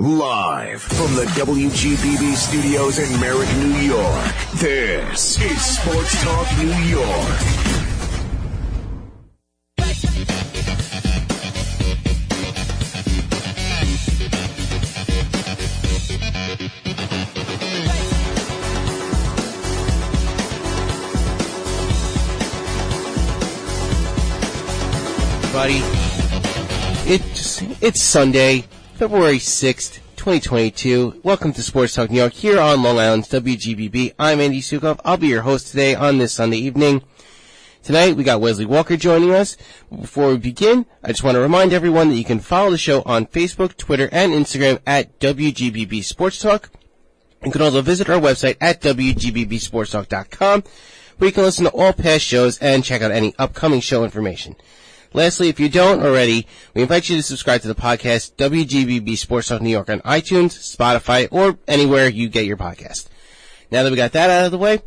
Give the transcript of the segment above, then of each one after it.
Live from the WGBB studios in Merrick, New York. This is Sports Talk New York. Buddy, It's it's Sunday, February 6th, 2022. Welcome to Sports Talk New York here on Long Island's WGBB. I'm Andy Sukov. I'll be your host today on this Sunday evening. Tonight we got Wesley Walker joining us. Before we begin, I just want to remind everyone that you can follow the show on Facebook, Twitter, and Instagram at WGBB Sports Talk. You can also visit our website at WGBBSportsTalk.com where you can listen to all past shows and check out any upcoming show information. Lastly, if you don't already, we invite you to subscribe to the podcast WGBB Sports Talk New York on iTunes, Spotify, or anywhere you get your podcast. Now that we got that out of the way,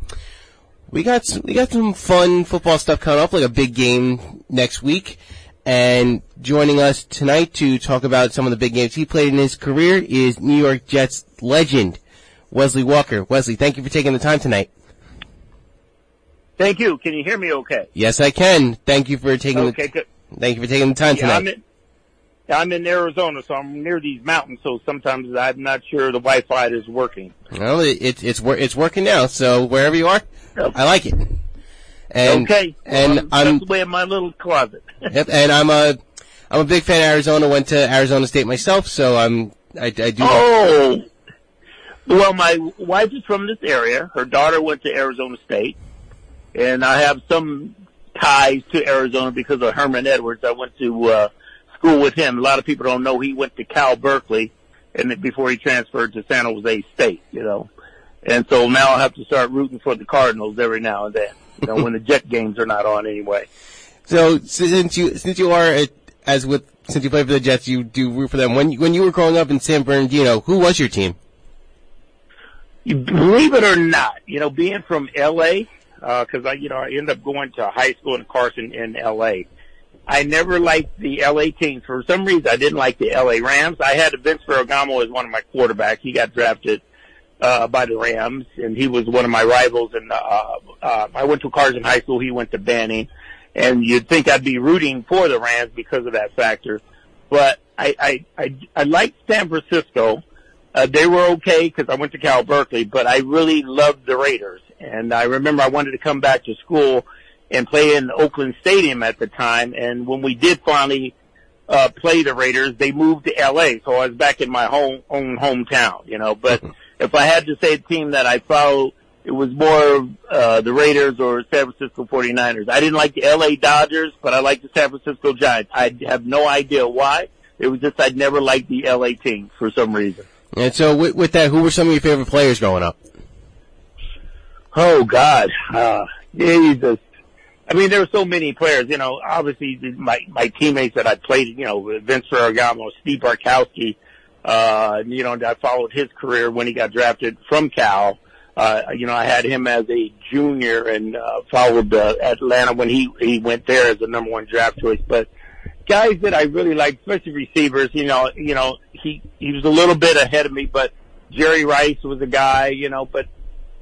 we got some, we got some fun football stuff coming up, like a big game next week. And joining us tonight to talk about some of the big games he played in his career is New York Jets legend Wesley Walker. Wesley, thank you for taking the time tonight. Thank you. Can you hear me okay? Yes, I can. Thank you for taking okay, the, good. Thank you for taking the time Yeah, tonight. I'm in, I'm in Arizona, so I'm near these mountains, so sometimes I'm not sure the Wi-Fi is working. Well, it, it, it's it's working now. So wherever you are, I like it. And, okay. and well, I'm tucked away in my little closet. yep, and I'm a I'm a big fan of Arizona. Went to Arizona State myself, so I'm I, I do. oh. Well, my wife is from this area. Her daughter went to Arizona State, and I have some ties to Arizona because of Herman Edwards. I went to uh, school with him. A lot of people don't know he went to Cal Berkeley, and then before he transferred to San Jose State. You know, and so now I have to start rooting for the Cardinals every now and then. You know, when the Jet games are not on anyway. So since you since you are a, as with since you play for the Jets, you do root for them. When when you were growing up in San Bernardino, who was your team? You believe it or not, you know, being from LA, uh, cause I, you know, I ended up going to high school in Carson in LA. I never liked the LA teams. For some reason, I didn't like the LA Rams. I had Vince Ferragamo as one of my quarterbacks. He got drafted, uh, by the Rams and he was one of my rivals. And, uh, uh, I went to Carson High School. He went to Banning and you'd think I'd be rooting for the Rams because of that factor. But I, I, I, I liked San Francisco. Uh, they were okay because I went to Cal Berkeley, but I really loved the Raiders. And I remember I wanted to come back to school and play in Oakland Stadium at the time. And when we did finally uh, play the Raiders, they moved to LA, so I was back in my home own hometown. You know, but if I had to say a team that I followed, it was more uh, the Raiders or San Francisco 49ers. I didn't like the LA Dodgers, but I liked the San Francisco Giants. I have no idea why. It was just I'd never liked the LA team for some reason. And so with, with that, who were some of your favorite players growing up? Oh God, uh, Jesus. I mean, there were so many players. You know, obviously my my teammates that I played. You know, Vince Ferragamo, Steve Bartkowski. Uh, you know, I followed his career when he got drafted from Cal. Uh, you know, I had him as a junior and uh, followed uh, Atlanta when he he went there as the number one draft choice. But guys that I really like, especially receivers. You know, you know, he he was a little bit ahead of me, but Jerry Rice was a guy. You know, but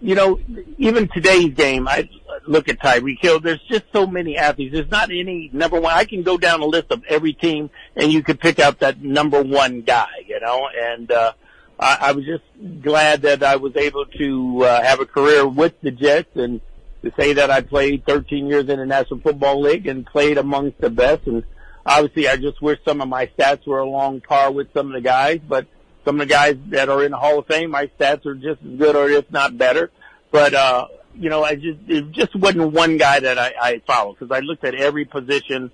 you know, even today's game, I look at Tyreek Hill. There's just so many athletes. There's not any number one. I can go down a list of every team, and you could pick out that number one guy. You know, and uh, I, I was just glad that I was able to uh, have a career with the Jets and to say that I played 13 years in the National Football League and played amongst the best. And obviously, I just wish some of my stats were along par with some of the guys, but some of the guys that are in the Hall of Fame, my stats are just as good or if not better. But, uh, you know, I just, it just wasn't one guy that I, I followed because I looked at every position.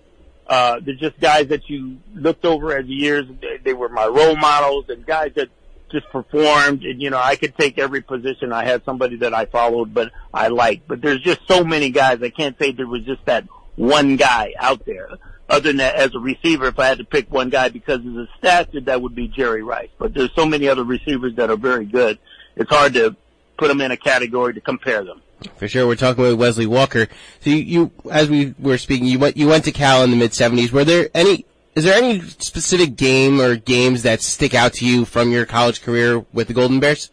Uh, they're just guys that you looked over as years. They, they were my role models and guys that just performed. And, you know, I could take every position. I had somebody that I followed, but I liked. But there's just so many guys. I can't say there was just that one guy out there. Other than that, as a receiver, if I had to pick one guy because of his stats, that would be Jerry Rice. But there's so many other receivers that are very good. It's hard to put them in a category to compare them. For sure, we're talking with Wesley Walker. So you, you as we were speaking, you went you went to Cal in the mid '70s. Were there any is there any specific game or games that stick out to you from your college career with the Golden Bears?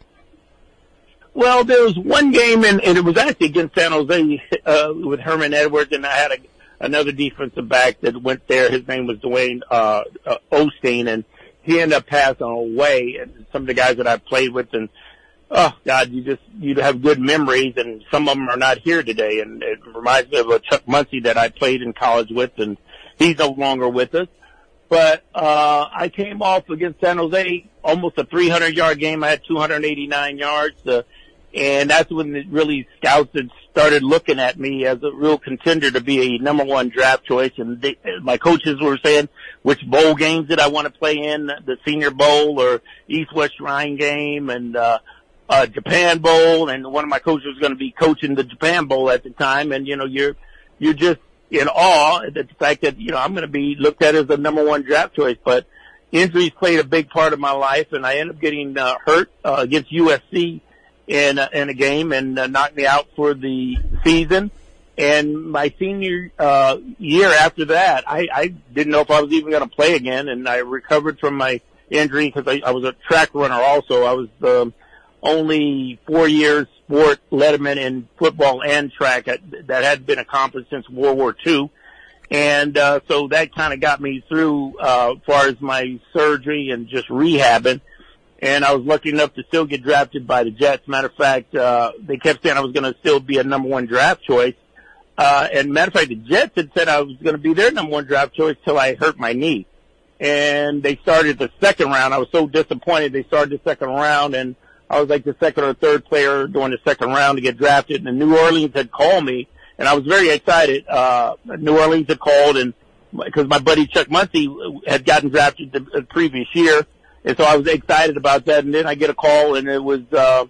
Well, there was one game, and, and it was actually against San Jose uh, with Herman Edwards, and I had a, another defensive back that went there. His name was Dwayne uh, uh, Osteen, and he ended up passing away. And some of the guys that I played with, and oh God, you just you have good memories, and some of them are not here today. And it reminds me of a Chuck Muncie that I played in college with, and he's no longer with us. But uh, I came off against San Jose, almost a 300 yard game. I had 289 yards. Uh, and that's when it really scouts had started looking at me as a real contender to be a number one draft choice. And they, my coaches were saying, which bowl games did I want to play in? The Senior Bowl or East West Shrine game and, uh, uh, Japan Bowl. And one of my coaches was going to be coaching the Japan Bowl at the time. And, you know, you're, you're just in awe at the fact that, you know, I'm going to be looked at as the number one draft choice. But injuries played a big part of my life and I ended up getting, uh, hurt, uh, against USC in a, in a game and uh, knocked me out for the season. And my senior uh, year after that, I, I didn't know if I was even going to play again, and I recovered from my injury because I, I was a track runner. Also, I was um, only four years sport letterman in football and track that, that had been accomplished since World War II. And uh, so that kind of got me through uh, as far as my surgery and just rehabbing and I was lucky enough to still get drafted by the Jets. Matter of fact, uh, they kept saying I was going to still be a number one draft choice. Uh, and matter of fact, the Jets had said I was going to be their number one draft choice till I hurt my knee. And they started the second round. I was so disappointed. They started the second round and I was like the second or third player during the second round to get drafted. And New Orleans had called me and I was very excited. Uh, New Orleans had called and because my buddy Chuck Muncie had gotten drafted the, the previous year and so I was excited about that. And then I get a call, and it was uh,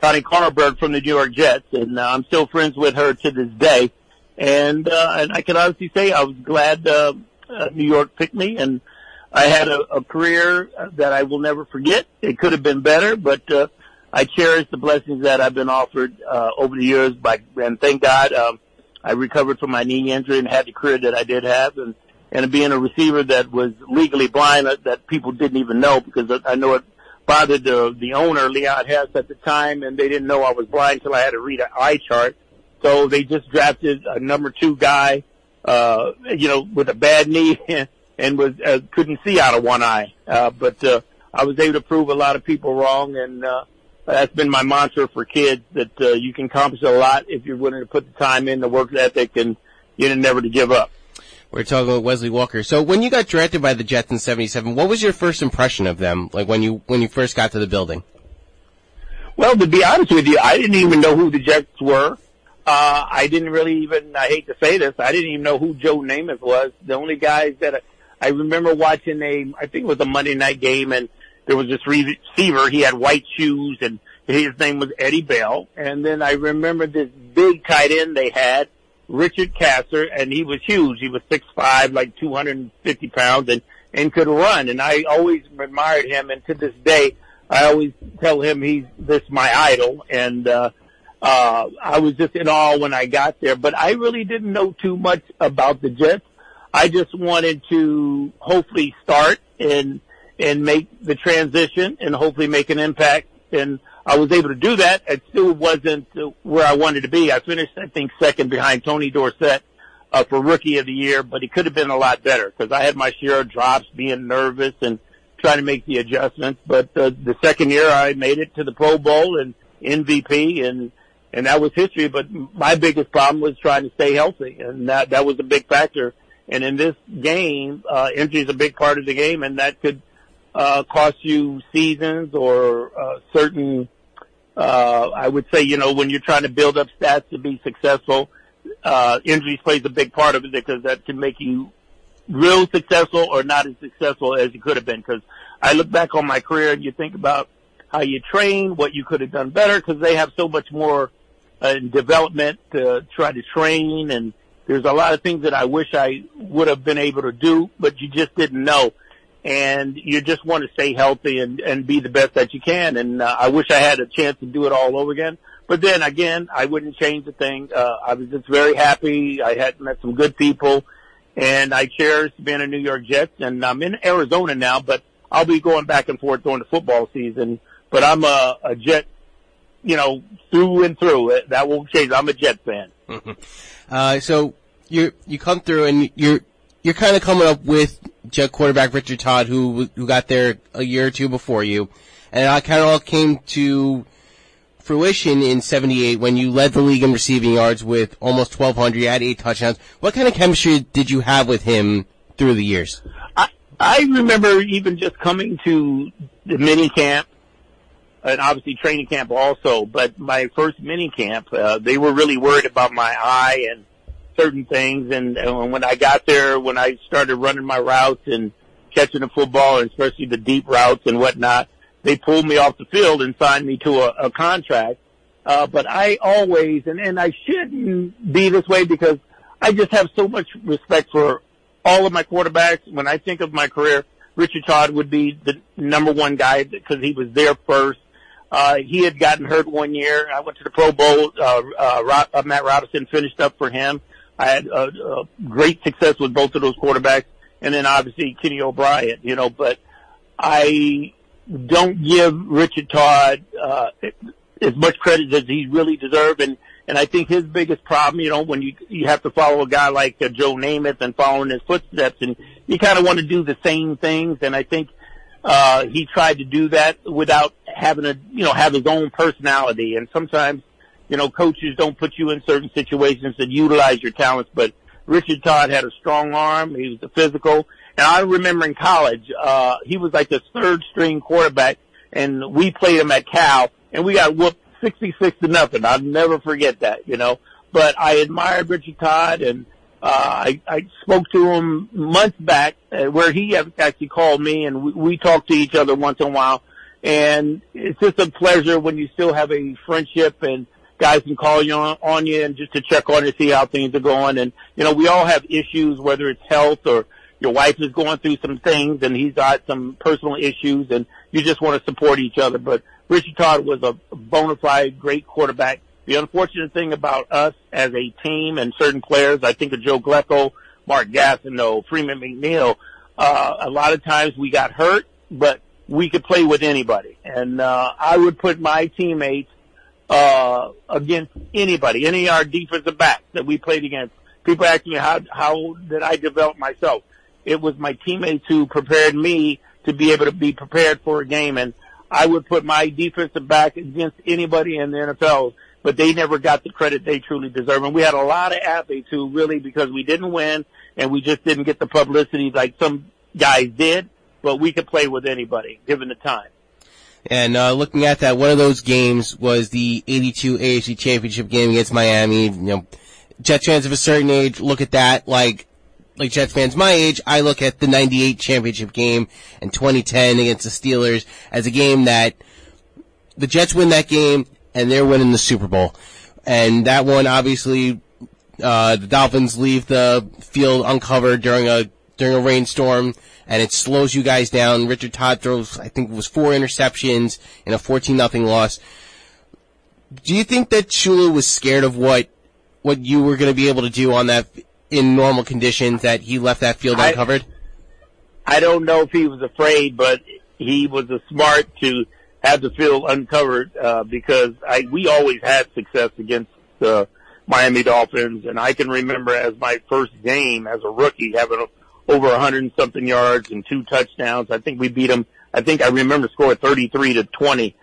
Connie Carberg from the New York Jets, and uh, I'm still friends with her to this day. And uh, and I can honestly say I was glad uh, uh, New York picked me, and I had a, a career that I will never forget. It could have been better, but uh, I cherish the blessings that I've been offered uh, over the years. By and thank God, um, I recovered from my knee injury and had the career that I did have, and and being a receiver that was legally blind that, that people didn't even know because I know it bothered the the owner Leon Hess at the time, and they didn't know I was blind until I had to read an eye chart. So they just drafted a number two guy, uh, you know, with a bad knee and was uh, couldn't see out of one eye. Uh, but uh, I was able to prove a lot of people wrong, and uh, that's been my mantra for kids that uh, you can accomplish a lot if you're willing to put the time in, the work ethic, and you know, never to give up. We're talking about Wesley Walker. So when you got drafted by the Jets in '77, what was your first impression of them? Like when you when you first got to the building? Well, to be honest with you, I didn't even know who the Jets were. Uh, I didn't really even, I hate to say this, I didn't even know who Joe Namath was. The only guys that I, I remember watching a, I think it was a Monday night game and there was this receiver, he had white shoes and his name was Eddie Bell. And then I remember this big tight end they had Richard Caster, and he was huge. He was six five, like 250 pounds, and and could run. And I always admired him, and to this day, I always tell him he's this my idol. And uh, uh, I was just in awe when I got there, but I really didn't know too much about the Jets. I just wanted to hopefully start and and make the transition and hopefully make an impact. And I was able to do that. It still wasn't where I wanted to be. I finished, I think, second behind Tony Dorsett uh, for Rookie of the Year, but it could have been a lot better because I had my share of drops, being nervous and trying to make the adjustments. But uh, the second year, I made it to the Pro Bowl and MVP, and and that was history. But my biggest problem was trying to stay healthy, and that that was a big factor. And in this game, uh, injury is a big part of the game, and that could uh, cost you seasons or uh, certain uh, I would say, you know, when you're trying to build up stats to be successful, uh, injuries plays a big part of it because that can make you real successful or not as successful as you could have been. Because I look back on my career and you think about how you train, what you could have done better, because they have so much more uh, development to try to train, and there's a lot of things that I wish I would have been able to do, but you just didn't know and you just want to stay healthy and, and be the best that you can. And uh, I wish I had a chance to do it all over again. But then again, I wouldn't change a thing. Uh, I was just very happy. I had met some good people and I cherish being a New York Jets. And I'm in Arizona now, but I'll be going back and forth during the football season. But I'm a, a Jet, you know, through and through. That won't change. I'm a Jet fan. uh, so you you come through and you're you're kind of coming up with Jet quarterback Richard Todd, who who got there a year or two before you, and it kind of all came to fruition in 78 when you led the league in receiving yards with almost 1,200. You had eight touchdowns. What kind of chemistry did you have with him through the years? I, I remember even just coming to the mini camp and obviously training camp also, but my first mini camp, uh, they were really worried about my eye and certain things. And, and when I got there, when I started running my routes and catching the football, and especially the deep routes and whatnot, they pulled me off the field and signed me to a, a contract. Uh, but I always, and, and I shouldn't be this way because I just have so much respect for all of my quarterbacks. When I think of my career, Richard Todd would be the number one guy because he was there first. Uh, he had gotten hurt one year. I went to the Pro Bowl. Uh, uh, uh Matt Robinson finished up for him. I had uh, uh, great success with both of those quarterbacks, and then obviously Kenny O'Brien. You know, but I don't give Richard Todd uh, as much credit as he really deserves. And and I think his biggest problem, you know, when you you have to follow a guy like uh, Joe Namath and following his footsteps, and you kind of want to do the same things. And I think uh, he tried to do that without having a you know have his own personality. And sometimes, you know, coaches don't put you in certain situations that utilize your talents. But Richard Todd had a strong arm. He was a physical. And I remember in college, uh, he was like the third string quarterback and we played him at Cal and we got whooped 66 to nothing. I'll never forget that, you know, but I admired Richard Todd and, uh, I, I spoke to him months back uh, where he actually called me and we, we talked to each other once in a while. And it's just a pleasure when you still have a friendship and guys can call you on, on you and just to check on you, see how things are going. And, you know, we all have issues, whether it's health or your wife is going through some things and he's got some personal issues and you just want to support each other. But Richard Todd was a bona fide great quarterback. The unfortunate thing about us as a team and certain players, I think of Joe Klecko, Mark Gastineau, Freeman McNeil, uh, a lot of times we got hurt, but we could play with anybody. And, uh, I would put my teammates, uh, against anybody, any of our defensive backs that we played against. People ask me how, how did I develop myself? It was my teammates who prepared me to be able to be prepared for a game. And I would put my defensive back against anybody in the NFL, but they never got the credit they truly deserve. And we had a lot of athletes who really, because we didn't win and we just didn't get the publicity like some guys did, but we could play with anybody given the time. And uh, looking at that, one of those games was the 82 AFC Championship game against Miami. You know, Jets fans of a certain age look at that like like Jets fans my age, I look at the 98 championship game and 2010 against the Steelers as a game that the Jets win that game and they're winning the Super Bowl. And that one, obviously, uh, the Dolphins leave the field uncovered during a, during a rainstorm and it slows you guys down. Richard Todd throws, I think it was four interceptions in a 14 nothing loss. Do you think that Shula was scared of what, what you were going to be able to do on that in normal conditions that he left that field I, uncovered? I don't know if he was afraid, but he was a smart to have the field uncovered uh, because I we always had success against the Miami Dolphins, and I can remember as my first game as a rookie having a, over a hundred and something yards and two touchdowns. I think we beat them. I think I remember score thirty three to twenty.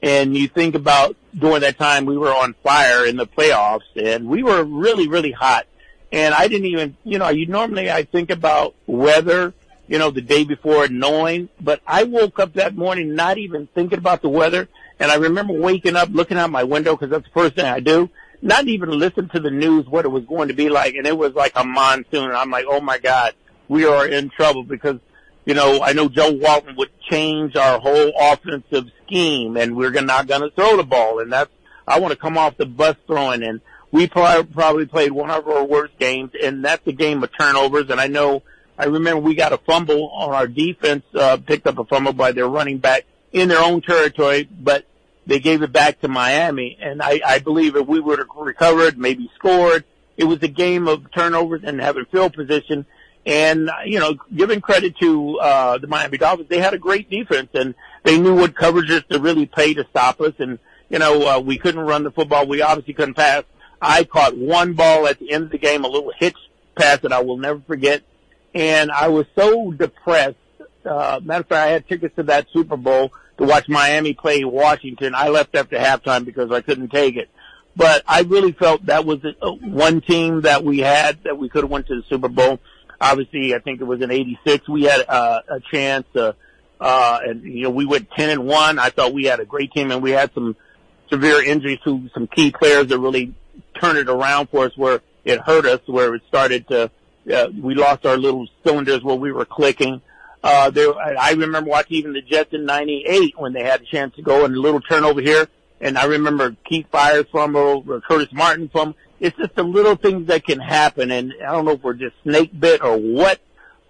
And you think about during that time we were on fire in the playoffs, and we were really really hot and I didn't even, you know, you normally I think about weather, you know, the day before knowing, but I woke up that morning not even thinking about the weather. And I remember waking up, looking out my window because that's the first thing I do. Not even listen to the news, what it was going to be like. And it was like a monsoon. And I'm like, oh my God, we are in trouble because, you know, I know Joe Walton would change our whole offensive scheme and we're not going to throw the ball. And that's, I want to come off the bus throwing and we probably played one of our worst games, and that's a game of turnovers. And I know, I remember we got a fumble on our defense, uh, picked up a fumble by their running back in their own territory, but they gave it back to Miami. And I, I believe if we would have recovered, maybe scored, it was a game of turnovers and having field position. And, you know, giving credit to, uh, the Miami Dolphins, they had a great defense and they knew what coverages to really pay to stop us. And, you know, uh, we couldn't run the football. We obviously couldn't pass. I caught one ball at the end of the game, a little hitch pass that I will never forget. And I was so depressed. Uh, matter of fact, I had tickets to that Super Bowl to watch Miami play Washington. I left after halftime because I couldn't take it. But I really felt that was uh, one team that we had that we could have went to the Super Bowl. Obviously, I think it was in '86. We had uh, a chance, uh, uh, and you know we went ten and one. I thought we had a great team, and we had some severe injuries to some key players that really turned it around for us, where it hurt us, where it started to. Uh, we lost our little cylinders where we were clicking. Uh, there, I remember watching even the Jets in '98 when they had a chance to go and a little turnover here. And I remember Keith Byars fumble, Curtis Martin fumble. It's just the little things that can happen. And I don't know if we're just snake bit or what,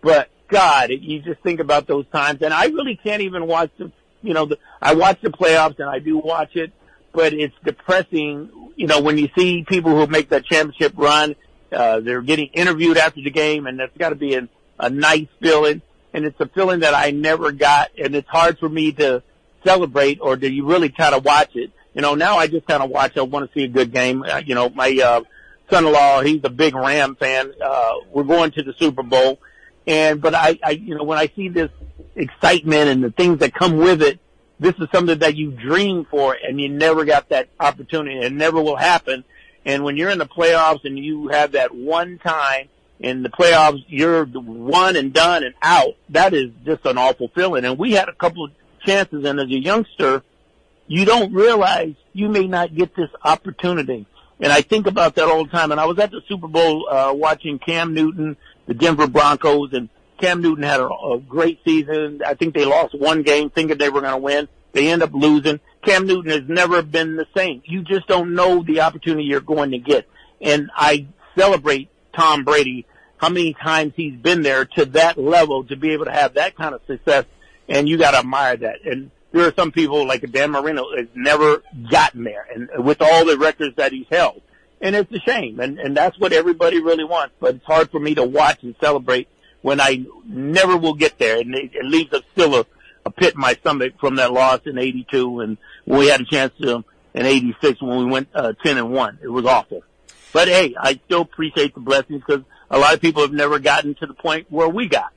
but God, you just think about those times. And I really can't even watch the, you know, the, I watch the playoffs and I do watch it, but it's depressing, you know, when you see people who make that championship run, uh, they're getting interviewed after the game and that's got to be an, a nice feeling and it's a feeling that I never got, and it's hard for me to celebrate or do you really kind of watch it. You know, now I just kind of watch. I want to see a good game. Uh, you know, my uh, son-in-law, he's a big Ram fan. Uh, we're going to the Super Bowl, and but I, I, you know, when I see this excitement and the things that come with it, this is something that you dream for, and you never got that opportunity. It never will happen. And when you're in the playoffs and you have that one time in the playoffs, you're one and done and out. That is just an awful feeling. And we had a couple of chances, and as a youngster, you don't realize you may not get this opportunity. And I think about that all the time. And I was at the Super Bowl uh, watching Cam Newton, the Denver Broncos, and Cam Newton had a, a great season. I think they lost one game thinking they were going to win. They end up losing. Cam Newton has never been the same. You just don't know the opportunity you're going to get. And I celebrate Tom Brady, how many times he's been there to that level to be able to have that kind of success. And you got to admire that. And there are some people like Dan Marino has never gotten there and with all the records that he's held. And it's a shame. And, and that's what everybody really wants. But it's hard for me to watch and celebrate when I never will get there. And it, it leaves a still a, a pit in my stomach from that loss in 82 and we had a chance to in 86 when we went uh, 10 and 1. It was awful. But hey, I still appreciate the blessings because a lot of people have never gotten to the point where we got.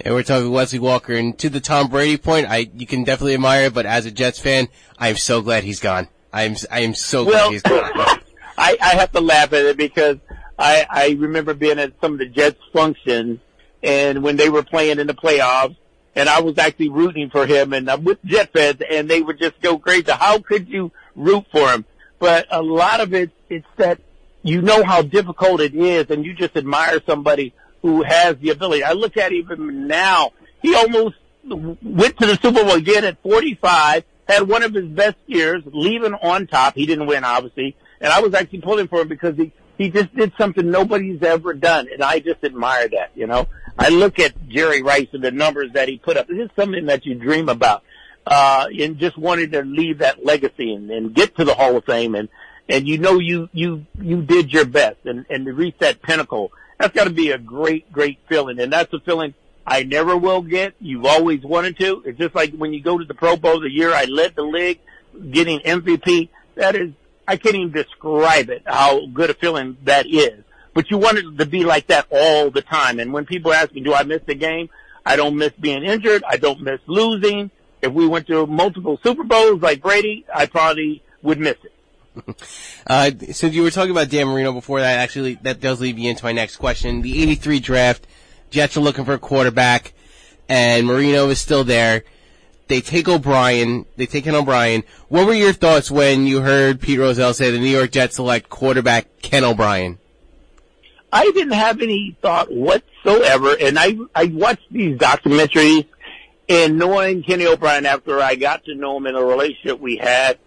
And we're talking Wesley Walker, and to the Tom Brady point, I you can definitely admire it, but as a Jets fan, I am so glad he's gone. I am I am so glad he's gone. I, I have to laugh at it because I I remember being at some of the Jets functions, and when they were playing in the playoffs, and I was actually rooting for him, and I'm with Jet fans, and they would just go crazy. How could you root for him? But a lot of it, it's that you know how difficult it is, and you just admire somebody who has the ability. I look at him now. He almost went to the Super Bowl again at 45, had one of his best years, leaving on top. He didn't win, obviously. And I was actually pulling for him because he, he just did something nobody's ever done. And I just admire that, you know. I look at Jerry Rice and the numbers that he put up. This is something that you dream about. Uh, and just wanted to leave that legacy and, and get to the Hall of Fame and, and you know you, you, you did your best and, and to reach that pinnacle that's got to be a great, great feeling. And that's a feeling I never will get. You've always wanted to. It's just like when you go to the Pro Bowl the year I led the league, getting MVP. That is, I can't even describe it, how good a feeling that is. But you want it to be like that all the time. And when people ask me, do I miss the game? I don't miss being injured. I don't miss losing. If we went to multiple Super Bowls like Brady, I probably would miss it. uh, so you were talking about Dan Marino before that. Actually, that does lead me into my next question. The 83 draft, Jets are looking for a quarterback, and Marino is still there. They take O'Brien. They take in O'Brien. What were your thoughts when you heard Pete Rozelle say the New York Jets select quarterback Ken O'Brien? I didn't have any thought whatsoever, and I I watched these documentaries, and knowing Kenny O'Brien after I got to know him in a relationship we had,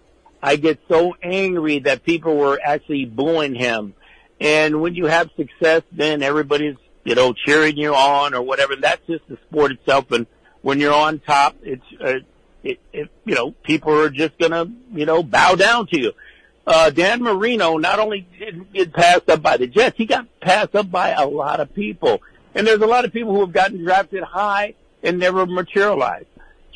I get so angry that people were actually booing him. And when you have success, then everybody's, you know, cheering you on or whatever. That's just the sport itself. And when you're on top, it's, uh, it, it, you know, people are just gonna, you know, bow down to you. Uh, Dan Marino not only didn't get passed up by the Jets, he got passed up by a lot of people. And there's a lot of people who have gotten drafted high and never materialized.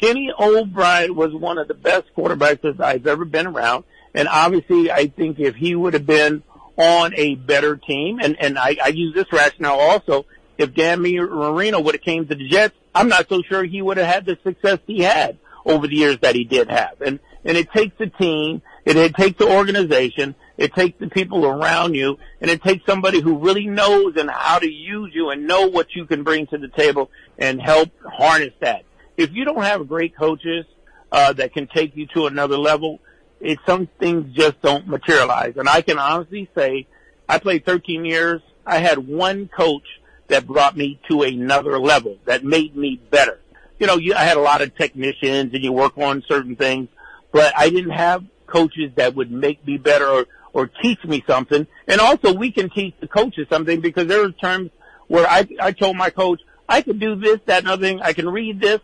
Kenny O'Brien was one of the best quarterbacks that I've ever been around. And obviously, I think if he would have been on a better team, and, and I, I use this rationale also, if Dan Marino would have came to the Jets, I'm not so sure he would have had the success he had over the years that he did have. And, and it takes a team, it, it takes the organization, it takes the people around you, and it takes somebody who really knows and how to use you and know what you can bring to the table and help harness that. If you don't have great coaches, uh, that can take you to another level, it, some things just don't materialize. And I can honestly say, I played 13 years. I had one coach that brought me to another level, that made me better. You know, you, I had a lot of technicians and you work on certain things, but I didn't have coaches that would make me better or, or teach me something. And also we can teach the coaches something because there are times where I, I told my coach, I could do this, that, and other thing. I can read this.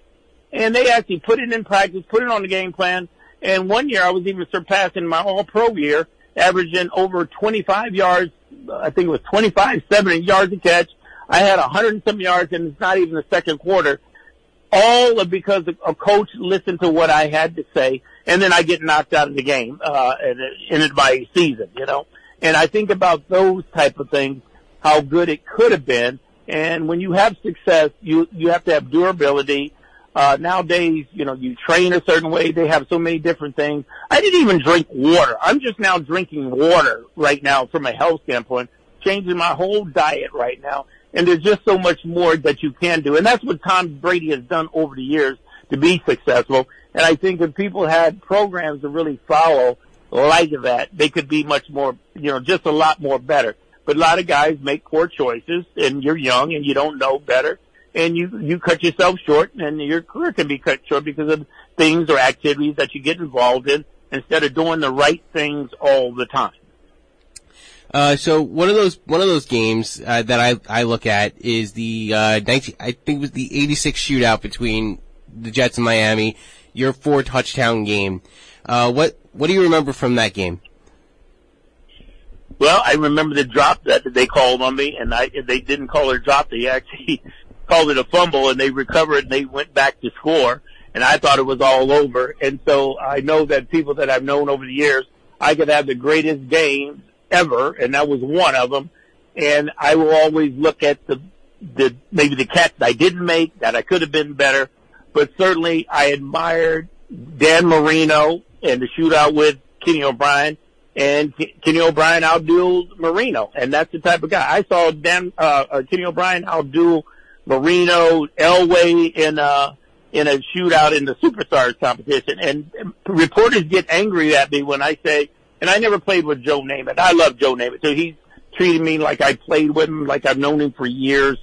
And they actually put it in practice, put it on the game plan. And one year I was even surpassing my all pro year, averaging over 25 yards. I think it was 25, 70 yards a catch. I had 100 and some yards and it's not even the second quarter. All because a coach listened to what I had to say and then I get knocked out of the game, uh, and it ended my season, you know. And I think about those type of things, how good it could have been. And when you have success, you, you have to have durability. Uh, nowadays, you know, you train a certain way. They have so many different things. I didn't even drink water. I'm just now drinking water right now from a health standpoint, changing my whole diet right now. And there's just so much more that you can do. And that's what Tom Brady has done over the years to be successful. And I think if people had programs to really follow like that, they could be much more, you know, just a lot more better. But a lot of guys make poor choices and you're young and you don't know better and you, you cut yourself short and your career can be cut short because of things or activities that you get involved in instead of doing the right things all the time. Uh, so one of those one of those games uh, that I I look at is the uh, 19, I think it was the 86 shootout between the Jets and Miami your four touchdown game. Uh, what what do you remember from that game? Well, I remember the drop that they called on me, and I they didn't call it a drop. They actually called it a fumble, and they recovered and they went back to score. And I thought it was all over. And so I know that people that I've known over the years, I could have the greatest games ever, and that was one of them. And I will always look at the the maybe the catch I didn't make that I could have been better but certainly I admired Dan Marino and the shootout with Kenny O'Brien and Kenny O'Brien outduel Marino. And that's the type of guy. I saw Dan, uh, uh Kenny O'Brien outduel Marino, Elway in, uh, in a shootout in the Superstars competition. And reporters get angry at me when I say, and I never played with Joe Namath. I love Joe Namath. So he's treated me like I played with him, like I've known him for years.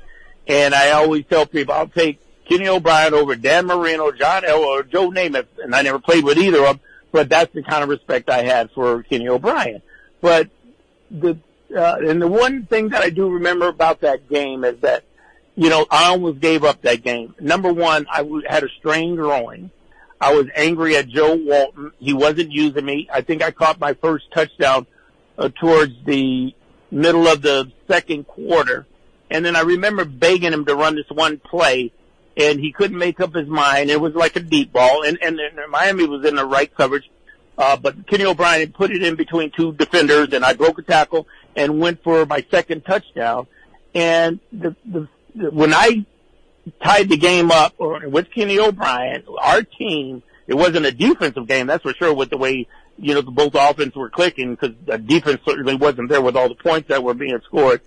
And I always tell people I'll take Kenny O'Brien over Dan Marino, John Elway or Joe Namath, and I never played with either of them, but that's the kind of respect I had for Kenny O'Brien. But the, uh, and the one thing that I do remember about that game is that, you know, I almost gave up that game. Number one, I had a strain groin. I was angry at Joe Walton. He wasn't using me. I think I caught my first touchdown uh, towards the middle of the second quarter. And then I remember begging him to run this one play and he couldn't make up his mind. It was like a deep ball, and and, and Miami was in the right coverage, uh, but Kenny O'Brien had put it in between two defenders, and I broke a tackle and went for my second touchdown. And the, the when I tied the game up or with Kenny O'Brien, our team, it wasn't a defensive game, that's for sure, with the way you know the both offenses were clicking because the defense certainly wasn't there with all the points that were being scored.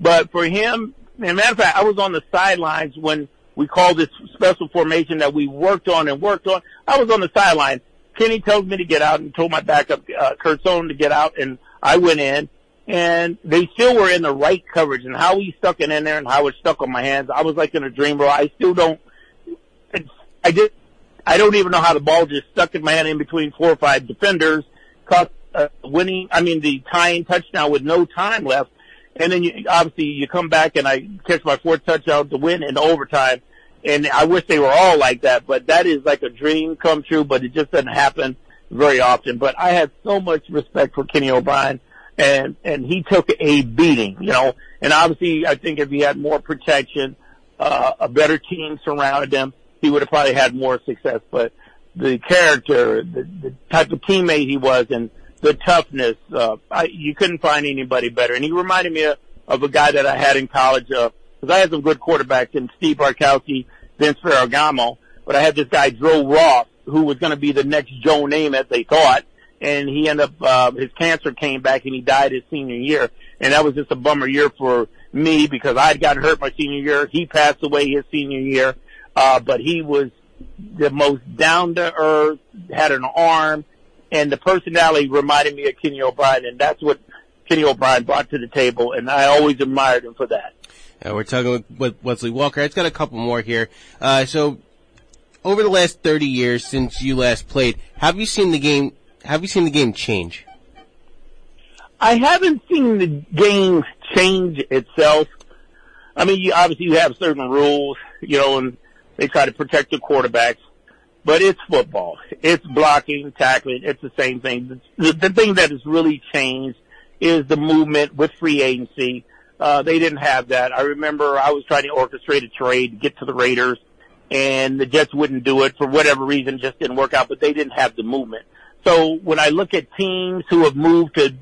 But for him, and matter of fact, I was on the sidelines when we called this special formation that we worked on and worked on. I was on the sideline. Kenny tells me to get out and told my backup, uh, Kurt Sohn to get out and I went in and they still were in the right coverage and how he stuck it in there and how it stuck on my hands. I was like in a dream bro. I still don't, it's, I did, I don't even know how the ball just stuck in my hand in between four or five defenders, caught uh, winning, I mean the tying touchdown with no time left. And then you, obviously you come back and I catch my fourth touchdown to win in overtime and I wish they were all like that, but that is like a dream come true, but it just doesn't happen very often. But I had so much respect for Kenny O'Brien and and he took a beating, you know. And obviously, I think if he had more protection, uh, a better team surrounded him, he would have probably had more success. But the character, the, the type of teammate he was, and the toughness, uh, I, you couldn't find anybody better. And he reminded me of, of a guy that I had in college, uh, cause I had some good quarterbacks in Steve Bartkowski, Vince Ferragamo, but I had this guy, Joe Roth, who was going to be the next Joe Namath, they thought and he ended up uh, his cancer came back and he died his senior year, and that was just a bummer year for me because I had gotten hurt my senior year. He passed away his senior year, uh, but he was the most down to earth, had an arm, and the personality reminded me of Kenny O'Brien, and that's what Kenny O'Brien brought to the table, and I always admired him for that. Uh, we're talking with, with Wesley Walker. I've got a couple more here. Uh, so, over the last 30 years since you last played, have you seen the game have you seen the game change? I haven't seen the game change itself. I mean, you, obviously you have certain rules, you know, and they try to protect the quarterbacks, but it's football. It's blocking, tackling. It's the same thing. The, the thing that has really changed is the movement with free agency. Uh, they didn't have that. I remember I was trying to orchestrate a trade to get to the Raiders and the Jets wouldn't do it for whatever reason, it just didn't work out, but they didn't have the movement. So when I look at teams who have moved to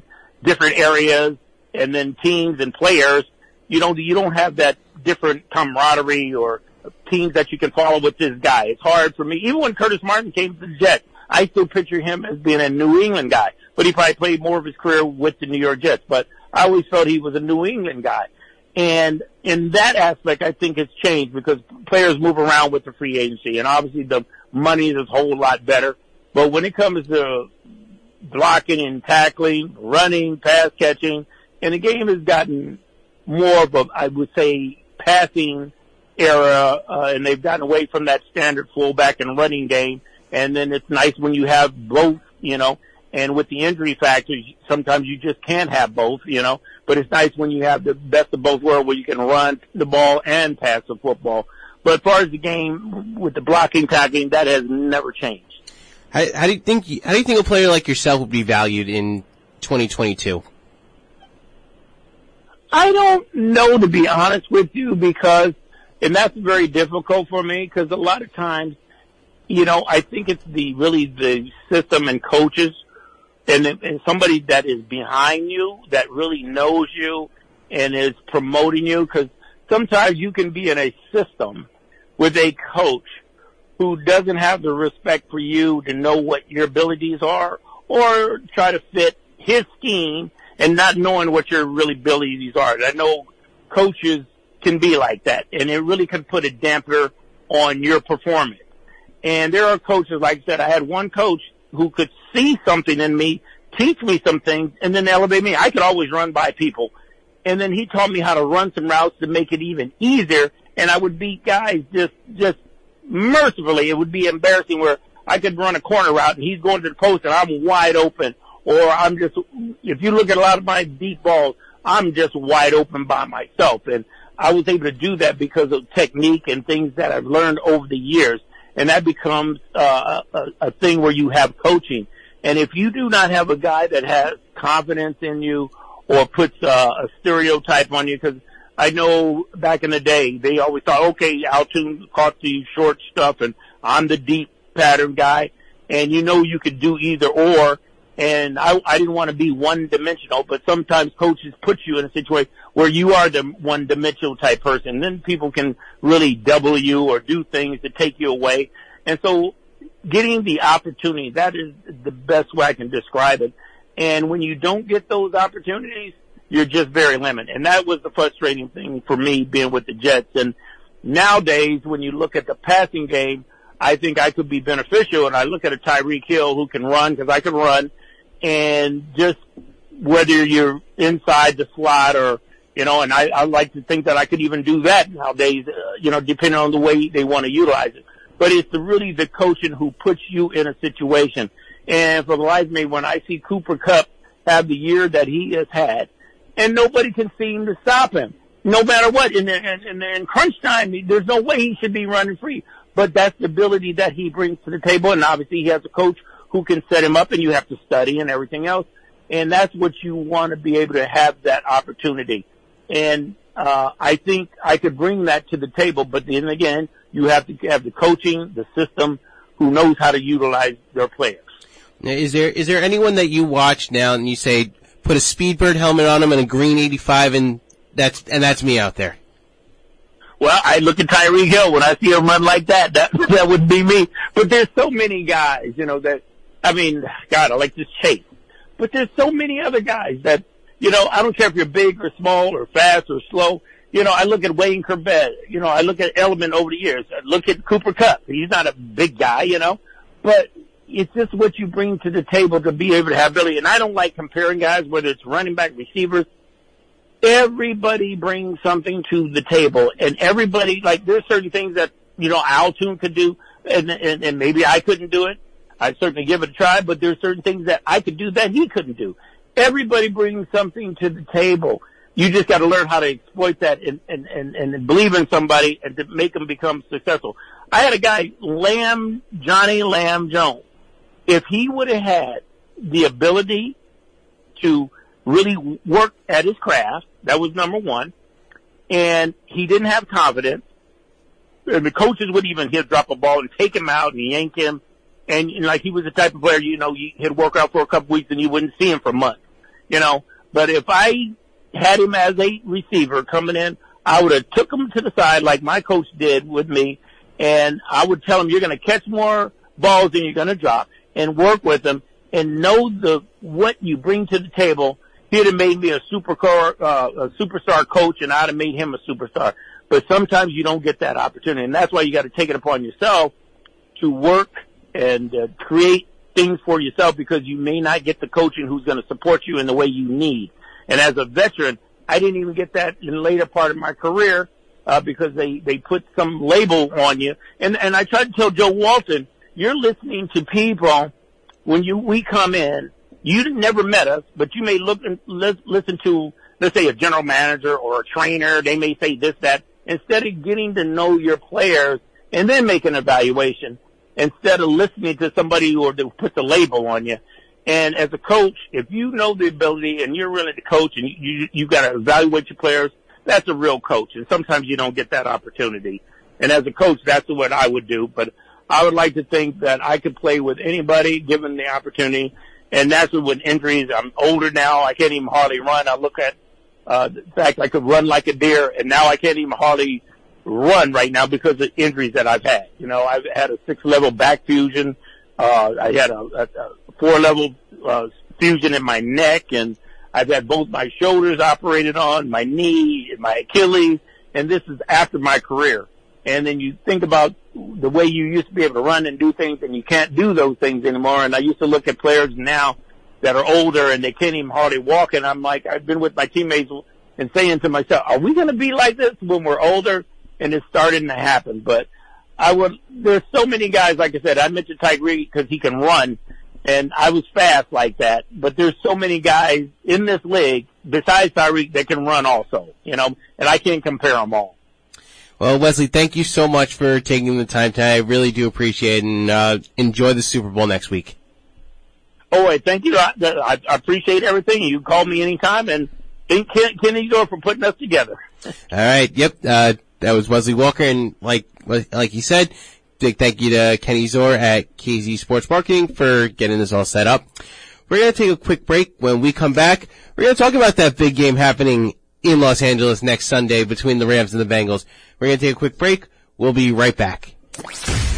different areas and then teams and players, you know, you don't have that different camaraderie or teams that you can follow with this guy. It's hard for me. Even when Curtis Martin came to the Jets, I still picture him as being a New England guy, but he probably played more of his career with the New York Jets. But I always felt he was a New England guy. And in that aspect, I think it's changed because players move around with the free agency and obviously the money is a whole lot better. But when it comes to blocking and tackling, running, pass catching, and the game has gotten more of a, I would say, passing era, uh, and they've gotten away from that standard fullback and running game. And then it's nice when you have both, you know, and with the injury factors, sometimes you just can't have both, you know, but it's nice when you have the best of both worlds where you can run the ball and pass the football. But as far as the game with the blocking, tackling, that has never changed. How, how do you think? How do you think a player like yourself would be valued in 2022? I don't know to be honest with you because, and that's very difficult for me because a lot of times, you know, I think it's the really the system and coaches and, and somebody that is behind you that really knows you and is promoting you because sometimes you can be in a system with a coach who doesn't have the respect for you to know what your abilities are or try to fit his scheme and not knowing what your really abilities are. I know coaches can be like that and it really can put a damper on your performance. And there are coaches, like I said, I had one coach who could see something in me, teach me some things, and then elevate me. I could always run by people. And then he taught me how to run some routes to make it even easier. And I would beat guys just, just mercifully, it would be embarrassing where I could run a corner route and he's going to the post and I'm wide open. Or I'm just, if you look at a lot of my deep balls, I'm just wide open by myself. And I was able to do that because of technique and things that I've learned over the years. And that becomes uh, a, a thing where you have coaching. And if you do not have a guy that has confidence in you or puts uh, a stereotype on you, because I know back in the day, they always thought, okay, Al Toon caught the short stuff and I'm the deep pattern guy. And you know you could do either or. And I, I didn't want to be one dimensional, but sometimes coaches put you in a situation where you are the one dimensional type person. Then people can really double you or do things to take you away. And so getting the opportunity, that is the best way I can describe it. And when you don't get those opportunities, you're just very limited. And that was the frustrating thing for me being with the Jets. And nowadays, when you look at the passing game, I think I could be beneficial. And I look at a Tyreek Hill who can run because I can run and just whether you're inside the slot or, you know, and I, I like to think that I could even do that nowadays, uh, you know, depending on the way they want to utilize it. But it's the, really the coaching who puts you in a situation. And for the life of me, when I see Cooper Kupp have the year that he has had, and nobody can seem to stop him, no matter what. In, in, in crunch time, there's no way he should be running free. But that's the ability that he brings to the table, and obviously he has a coach who can set him up, and you have to study and everything else. And that's what you want to be able to have that opportunity. And, uh, I think I could bring that to the table, but then again, you have to have the coaching, the system, who knows how to utilize their players. Is there is there anyone that you watch now and you say put a Speedbird helmet on him and a green 85 and that's and that's me out there? Well, I look at Tyreek Hill when I see him run like that. That that would be me. But there's so many guys, you know, that I mean, God, I like this Chase. But there's so many other guys that, you know, I don't care if you're big or small or fast or slow. You know, I look at Wayne Chrebet. You know, I look at Edelman over the years. I look at Cooper Kupp. He's not a big guy, you know, but it's just what you bring to the table to be able to have ability. And I don't like comparing guys, whether it's running back, receivers. Everybody brings something to the table, and everybody like there's certain things that you know Al Toon could do, and, and and maybe I couldn't do it. I'd certainly give it a try, but there's certain things that I could do that he couldn't do. Everybody brings something to the table. You just got to learn how to exploit that and, and, and, and believe in somebody and to make them become successful. I had a guy, Lam, Johnny Lam Jones. If he would have had the ability to really work at his craft, that was number one, and he didn't have confidence, and the coaches would even he'd drop a ball and take him out and yank him and know, like he was the type of player, you know, he'd work out for a couple weeks and you wouldn't see him for months, you know. But if I had him as a receiver coming in, I would have took him to the side like my coach did with me, and I would tell him you're going to catch more balls than you're going to drop, and work with him and know the what you bring to the table. He'd have made me a supercar, uh, a superstar coach, and I'd have made him a superstar. But sometimes you don't get that opportunity, and that's why you got to take it upon yourself to work and uh, create things for yourself because you may not get the coaching who's going to support you in the way you need. And as a veteran, I didn't even get that in the later part of my career uh, because they they put some label on you. And and I tried to tell Joe Walton, you're listening to people when you we come in. You never met us, but you may look and listen to let's say a general manager or a trainer. They may say this that instead of getting to know your players and then make an evaluation instead of listening to somebody who to put the label on you. And as a coach, if you know the ability and you're really the coach and you, you, you got to evaluate your players, that's a real coach. And sometimes you don't get that opportunity. And as a coach, that's what I would do. But I would like to think that I could play with anybody given the opportunity. And that's with injuries. I'm older now. I can't even hardly run. I look at, uh, the fact I could run like a deer and now I can't even hardly run right now because of injuries that I've had. You know, I've had a six level back fusion. Uh, I had a, a, a four level, uh, fusion in my neck and I've had both my shoulders operated on, my knee, my Achilles, and this is after my career. And then you think about the way you used to be able to run and do things and you can't do those things anymore. And I used to look at players now that are older and they can't even hardly walk. And I'm like, I've been with my teammates and saying to myself, are we going to be like this when we're older? and it's starting to happen. But I would, there's so many guys, like I said, I mentioned Tyreek because he can run, and I was fast like that. But there's so many guys in this league besides Tyreek that can run also, you know, and I can't compare them all. Well, Wesley, thank you so much for taking the time tonight. I really do appreciate it, and uh, enjoy the Super Bowl next week. Oh, wait, thank you. I, I, I appreciate everything. You call me anytime, and thank Ken, Kenny Zor for putting us together. All right. Yep. Uh, that was Wesley Walker, and like like he said, big thank you to Kenny Zor at KZ Sports Marketing for getting this all set up. We're gonna take a quick break. When we come back, we're gonna talk about that big game happening in Los Angeles next Sunday between the Rams and the Bengals. We're gonna take a quick break. We'll be right back.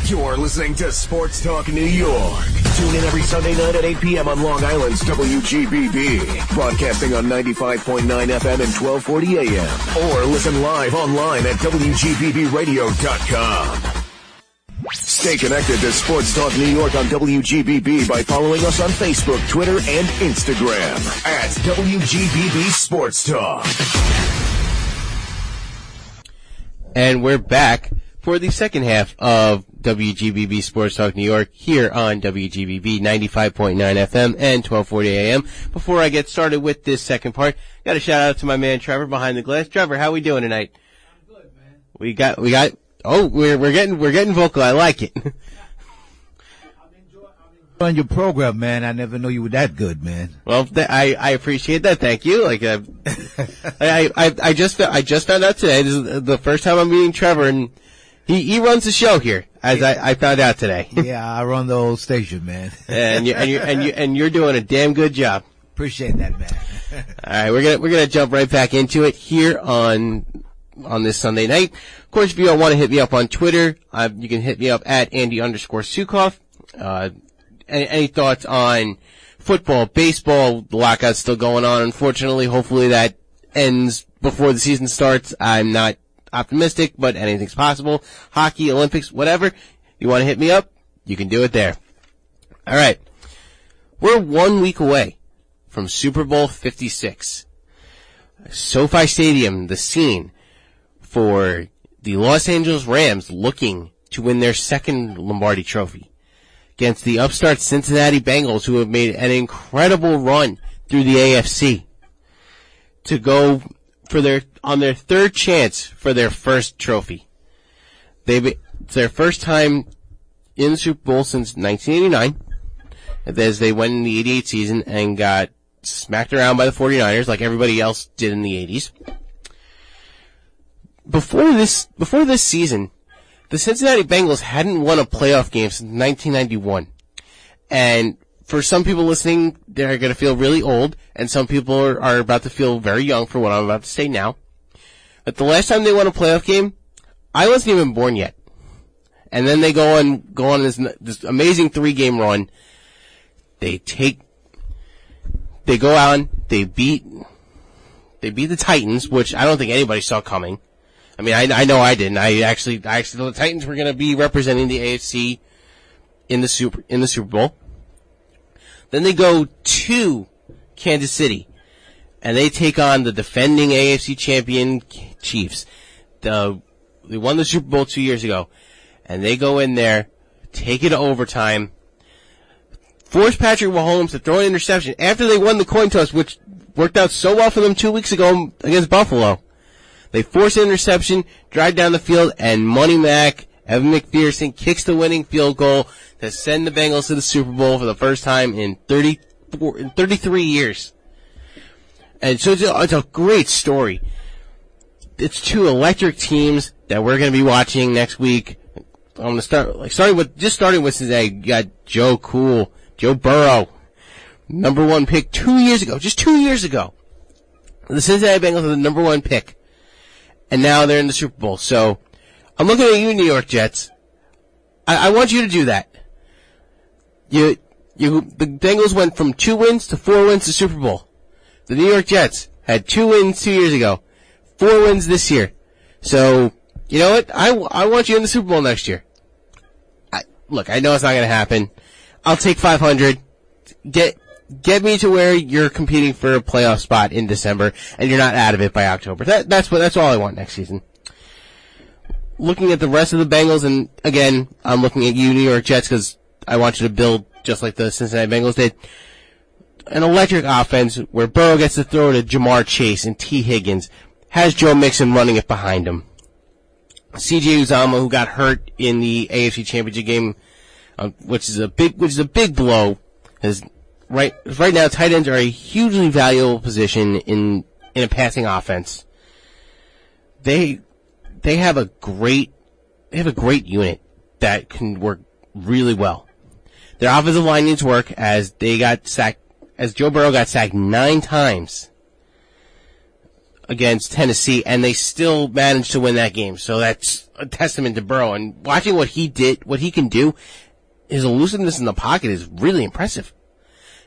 You're listening to Sports Talk New York. Tune in every Sunday night at 8 p.m. on Long Island's WGBB. Broadcasting on 95.9 FM and 1240 AM. Or listen live online at WGBBradio.com. Stay connected to Sports Talk New York on WGBB by following us on Facebook, Twitter, and Instagram at WGBB Sports Talk. And we're back for the second half of WGBB Sports Talk New York here on WGBB 95.9 FM and 1240 AM. Before I get started with this second part, got a shout out to my man Trevor behind the glass. Trevor, how we doing tonight? I'm good, man. We got, we got, oh, we're, we're getting, we're getting vocal. I like it. I'm, enjoy, I'm on your program, man. I never knew you were that good, man. Well, th- I, I appreciate that. Thank you. Like, uh, I, I, I just, I just found out today. This is the first time I'm meeting Trevor and he, he runs the show here, as I, I found out today. yeah, I run the old station, man. and you, and you, and you, and you're doing a damn good job. Appreciate that, man. All right, we're gonna we're gonna jump right back into it here on on this Sunday night. Of course, if you all want to hit me up on Twitter, uh, you can hit me up at Andy underscore Sukoff. Uh, any, any thoughts on football, baseball? The lockout's still going on. Unfortunately, hopefully that ends before the season starts. I'm not optimistic, but anything's possible. Hockey, Olympics, whatever. You want to hit me up? You can do it there. All right. We're one week away from Super Bowl 56. SoFi Stadium, the scene for the Los Angeles Rams looking to win their second Lombardi trophy against the upstart Cincinnati Bengals who have made an incredible run through the AFC to go for their, on their third chance for their first trophy. They've, it's their first time in the Super Bowl since 1989 as they went in the 88 season and got smacked around by the 49ers like everybody else did in the 80s. Before this, before this season, the Cincinnati Bengals hadn't won a playoff game since 1991. And for some people listening, they're going to feel really old, and some people are, are about to feel very young for what I'm about to say now. But the last time they won a playoff game, I wasn't even born yet. And then they go on, go on this, this amazing three game run. They take they go out, they beat, they beat the Titans, which I don't think anybody saw coming. I mean, I, I know I didn't. I actually, I actually, the Titans were going to be representing the AFC in the Super, in the Super Bowl. Then they go to Kansas City and they take on the defending AFC champion Chiefs. The, they won the Super Bowl two years ago and they go in there, take it to overtime, force Patrick Mahomes to throw an interception after they won the coin toss, which worked out so well for them two weeks ago against Buffalo. They force an interception, drive down the field, and Money Mac, Evan McPherson kicks the winning field goal to send the Bengals to the Super Bowl for the first time in 34, in 33 years. And so it's a, it's a great story. It's two electric teams that we're going to be watching next week. I'm going to start, like, starting with, just starting with today, you got Joe Cool, Joe Burrow, number one pick two years ago, just two years ago. The Cincinnati Bengals are the number one pick. And now they're in the Super Bowl. So, I'm looking at you, New York Jets. I, I want you to do that. You, you, the Bengals went from two wins to four wins to Super Bowl. The New York Jets had two wins two years ago, four wins this year. So, you know what? I, I want you in the Super Bowl next year. I, look, I know it's not going to happen. I'll take 500. Get get me to where you're competing for a playoff spot in December and you're not out of it by October. That, that's what that's all I want next season. Looking at the rest of the Bengals, and again, I'm looking at you, New York Jets, because I want you to build just like the Cincinnati Bengals did. An electric offense where Burrow gets to throw to Ja'Marr Chase and Tee Higgins, has Joe Mixon running it behind him. CJ Uzomah, who got hurt in the AFC Championship game uh, which is a big, which is a big blow. Because right, right now tight ends are a hugely valuable position in, in a passing offense. They, they have a great, they have a great unit that can work really well. Their offensive line needs work as they got sacked, as Joe Burrow got sacked nine times against Tennessee and they still managed to win that game. So that's a testament to Burrow and watching what he did, what he can do his elusiveness in the pocket is really impressive.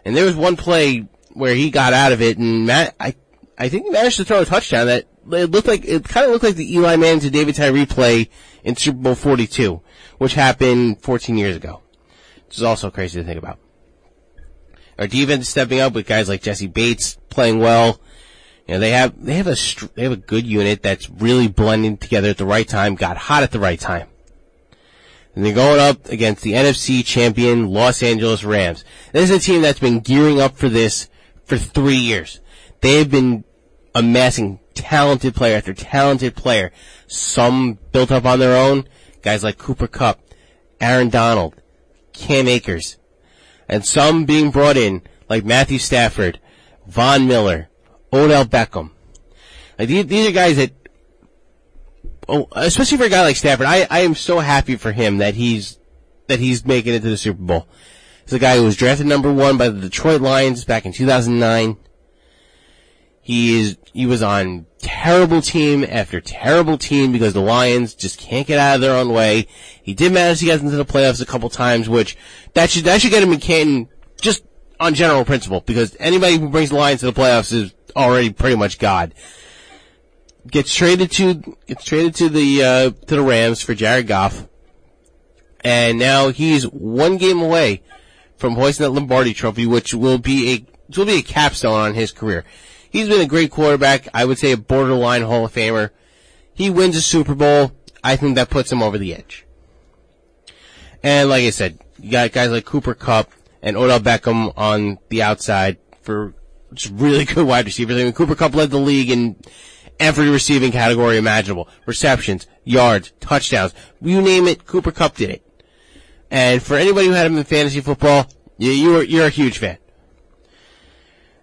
And there was one play where he got out of it and Matt, I, I think he managed to throw a touchdown that it looked like, it kind of looked like the Eli Manning to David Tyree play in Super Bowl 42, which happened 14 years ago. Which is also crazy to think about. Our defense stepping up with guys like Jessie Bates playing well. You know, they have, they have a, they have a good unit that's really blending together at the right time, got hot at the right time. And they're going up against the NFC champion Los Angeles Rams. This is a team that's been gearing up for this for three years. They have been amassing talented player after talented player. Some built up on their own. Guys like Cooper Kupp, Aaron Donald, Cam Akers. and some being brought in, like Matthew Stafford, Von Miller, Odell Beckham. Like these, these are guys that, oh, especially for a guy like Stafford, I, I am so happy for him that he's, that he's making it to the Super Bowl. He's a guy who was drafted number one by the Detroit Lions back in 2009. He is, he was on terrible team after terrible team because the Lions just can't get out of their own way. He did manage to get into the playoffs a couple times, which that should, that should get him in Canton just on general principle because anybody who brings the Lions to the playoffs is already pretty much God. Gets traded to, gets traded to the, uh, to the Rams for Jared Goff. And now he's one game away from hoisting that Lombardi trophy, which will be a, will be a capstone on his career. He's been a great quarterback. I would say a borderline Hall of Famer. He wins a Super Bowl. I think that puts him over the edge. And like I said, you got guys like Cooper Kupp and Odell Beckham on the outside for just really good wide receivers. I mean, Cooper Kupp led the league in every receiving category imaginable. Receptions, yards, touchdowns. You name it, Cooper Kupp did it. And for anybody who had him in fantasy football, you, you're, you're a huge fan.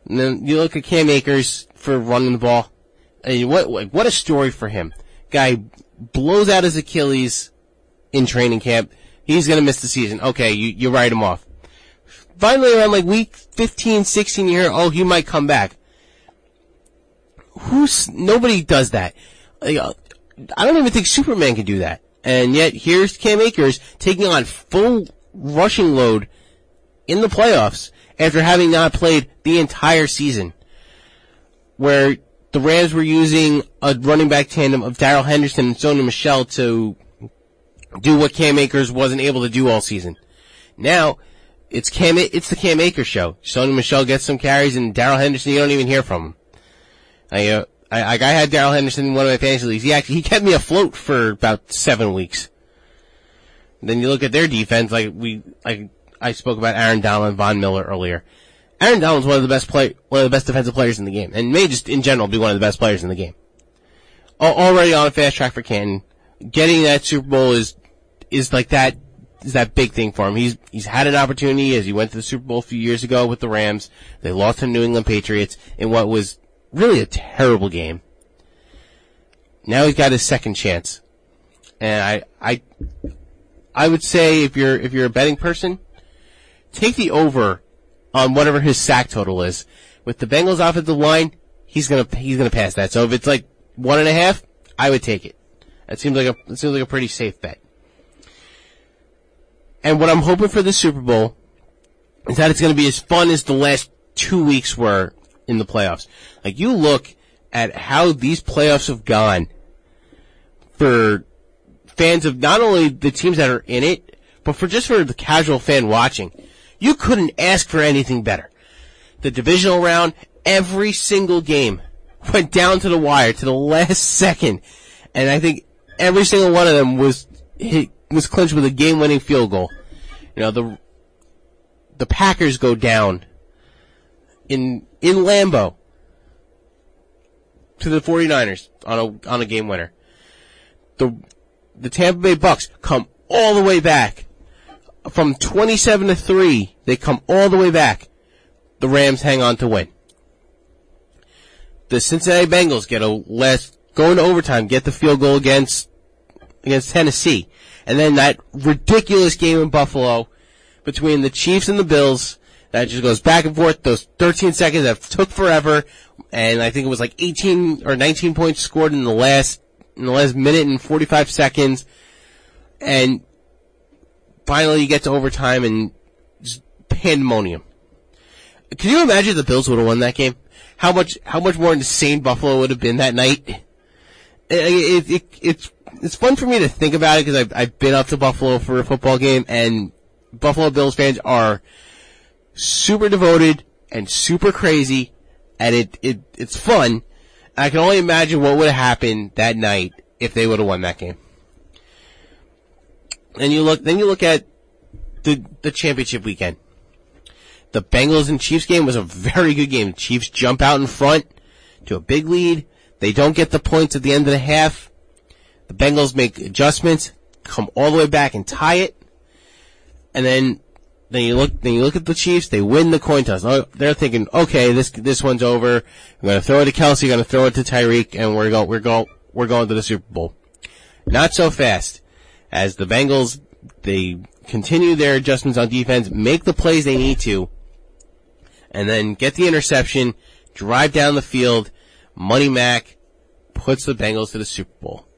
And then you look at Cam Akers for running the ball. What what a story for him. Guy blows out his Achilles in training camp. He's gonna miss the season. Okay, you, you write him off. Finally around like week 15, 16 you hear, oh, he might come back. Who's, nobody does that. Uh, I don't even think Superman can do that. And yet here's Cam Akers taking on full rushing load in the playoffs after having not played the entire season. Where the Rams were using a running back tandem of Darrell Henderson and Sony Michel to do what Cam Akers wasn't able to do all season. Now, it's Cam, it's the Cam Akers show. Sony Michel gets some carries and Darrell Henderson, you don't even hear from him. I, uh, I, I had Darrell Henderson in one of my fantasy leagues. He actually, he kept me afloat for about seven weeks. Then you look at their defense, like we, like I spoke about Aaron Donald and Von Miller earlier. Aaron Donald's one of the best play, one of the best defensive players in the game, and may just in general be one of the best players in the game. Already on a fast track for Canton. Getting that Super Bowl is, is like that, is that big thing for him. He's, he's had an opportunity as he went to the Super Bowl a few years ago with the Rams. They lost to New England Patriots in what was really a terrible game. Now he's got his second chance. And I, I, I would say if you're, if you're a betting person, take the over on whatever his sack total is. With the Bengals offensive line, he's gonna he's gonna pass that. So if it's like one and a half, I would take it. That seems like a that seems like a pretty safe bet. And what I'm hoping for the Super Bowl is that it's gonna be as fun as the last two weeks were in the playoffs. Like you look at how these playoffs have gone for fans of not only the teams that are in it, but for just for the casual fan watching. You couldn't ask for anything better. The divisional round, every single game went down to the wire to the last second. And I think every single one of them was hit, was clinched with a game-winning field goal. You know, the, the Packers go down in, in Lambeau to the 49ers on a, on a game winner. The, the Tampa Bay Bucks come all the way back from 27 to 3, they come all the way back. The Rams hang on to win. The Cincinnati Bengals get a last, go into overtime, get the field goal against, against Tennessee. And then that ridiculous game in Buffalo between the Chiefs and the Bills that just goes back and forth. Those 13 seconds that took forever. And I think it was like 18 or 19 points scored in the last, in the last minute and 45 seconds. And finally you get to overtime and pandemonium. Can you imagine the Bills would have won that game? How much, how much more insane Buffalo would have been that night? It, it, it, it's, it's fun for me to think about it because I've, I've been up to Buffalo for a football game and Buffalo Bills fans are super devoted and super crazy and it, it, it's fun. I can only imagine what would have happened that night if they would have won that game. And you look, then you look at the, the championship weekend. The Bengals and Chiefs game was a very good game. Chiefs jump out in front to a big lead. They don't get the points at the end of the half. The Bengals make adjustments, come all the way back and tie it. And then then you look, then you look at the Chiefs. They win the coin toss. They're thinking, okay, this this one's over. I'm going to throw it to Kelce. Going to throw it to Tyreek, and we're going, we're going, we're going to the Super Bowl. Not so fast, as the Bengals they continue their adjustments on defense, make the plays they need to, and then get the interception, drive down the field. Money Mac puts the Bengals to the Super Bowl.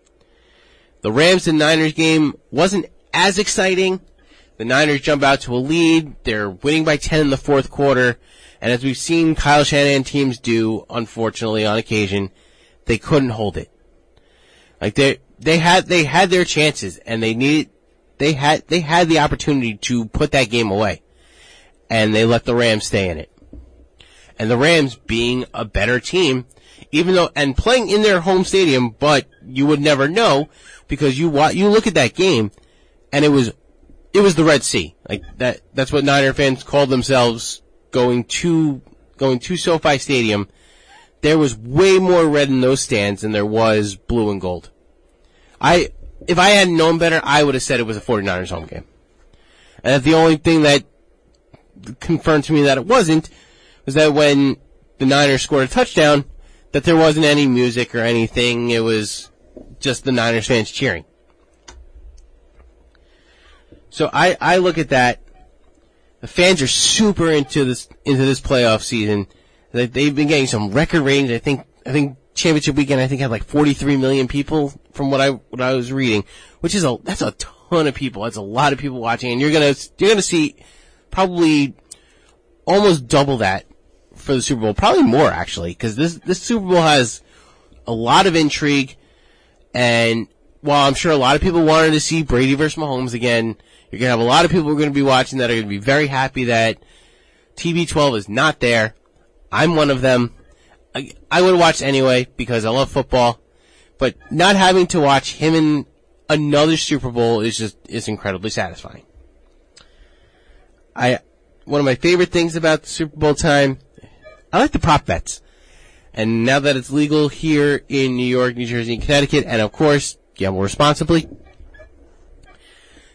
The Rams and Niners game wasn't as exciting. The Niners jump out to a lead. They're winning by 10 in the fourth quarter. And as we've seen Kyle Shanahan teams do, unfortunately on occasion, they couldn't hold it. Like they, they had, they had their chances and they needed, they had, they had the opportunity to put that game away. And they let the Rams stay in it. And the Rams being a better team, even though, and playing in their home stadium, but you would never know because you wa- you look at that game and it was it was the Red Sea. Like that that's what Niner fans called themselves going to going to SoFi Stadium. There was way more red in those stands than there was blue and gold. I if I hadn't known better, I would have said it was a 49ers home game. And the only thing that confirmed to me that it wasn't was that when the Niners scored a touchdown, that there wasn't any music or anything. It was just the Niners fans cheering. So I, I look at that. The fans are super into this into this playoff season. They, they've been getting some record ratings. I think I think championship weekend I think had like 43 million people from what I what I was reading, which is a that's a ton of people. That's a lot of people watching, and you're gonna you're gonna see probably almost double that for the Super Bowl, probably more actually, because this this Super Bowl has a lot of intrigue, and while I'm sure a lot of people wanted to see Brady versus Mahomes again, you're gonna have a lot of people who are gonna be watching that are gonna be very happy that TB12 is not there. I'm one of them. I, I would watch anyway because I love football, but not having to watch him in another Super Bowl is just is incredibly satisfying. I one of my favorite things about Super Bowl time, I like the prop bets. And now that it's legal here in New York, New Jersey, and Connecticut, and of course, gamble responsibly,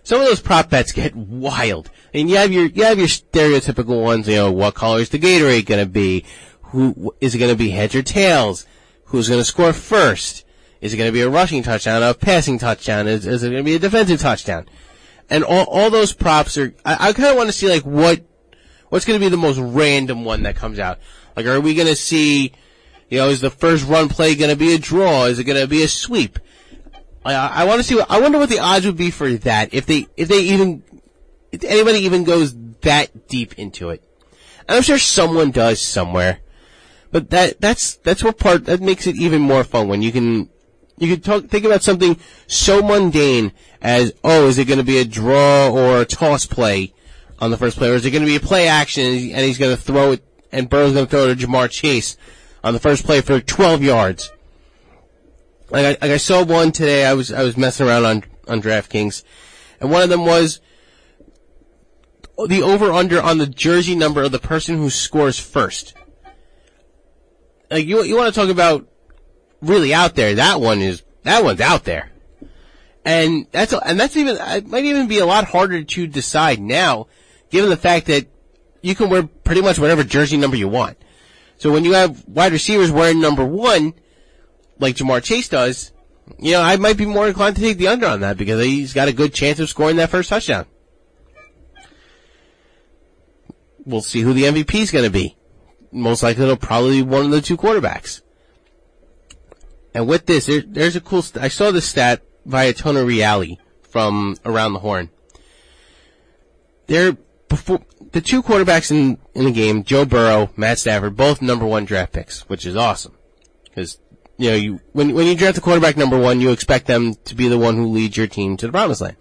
some of those prop bets get wild. And you have your, you have your stereotypical ones, you know, what color is the Gatorade gonna be? Who, is it gonna be heads or tails? Who's gonna score first? Is it gonna be a rushing touchdown, a passing touchdown? Is, is it gonna be a defensive touchdown? And all, all those props are, I, I kinda wanna see like what, what's gonna be the most random one that comes out? Like, are we gonna see, you know, is the first run play gonna be a draw? Is it gonna be a sweep? I, I want to see. What, I wonder what the odds would be for that if they if they even if anybody even goes that deep into it. And I'm sure someone does somewhere, but that that's that's what part that makes it even more fun when you can you can talk think about something so mundane as oh is it going to be a draw or a toss play on the first play or is it going to be a play action and he's going to throw it and Burrow's going to throw it to Ja'Marr Chase on the first play for 12 yards. Like I, like I saw one today. I was I was messing around on on DraftKings, and one of them was the over under on the jersey number of the person who scores first. Like you you want to talk about really out there? That one is that one's out there, and that's and that's even it might even be a lot harder to decide now, given the fact that you can wear pretty much whatever jersey number you want. So when you have wide receivers wearing number one like Ja'Marr Chase does, you know, I might be more inclined to take the under on that because he's got a good chance of scoring that first touchdown. We'll see who the MVP is going to be. Most likely it'll probably be one of the two quarterbacks. And with this, there, there's a cool, st- I saw this stat via Tony Reali from Around the Horn. They're before, the two quarterbacks in, in the game, Joe Burrow, Matt Stafford, both number one draft picks, which is awesome. Because you know, you when when you draft a quarterback number one, you expect them to be the one who leads your team to the promised land.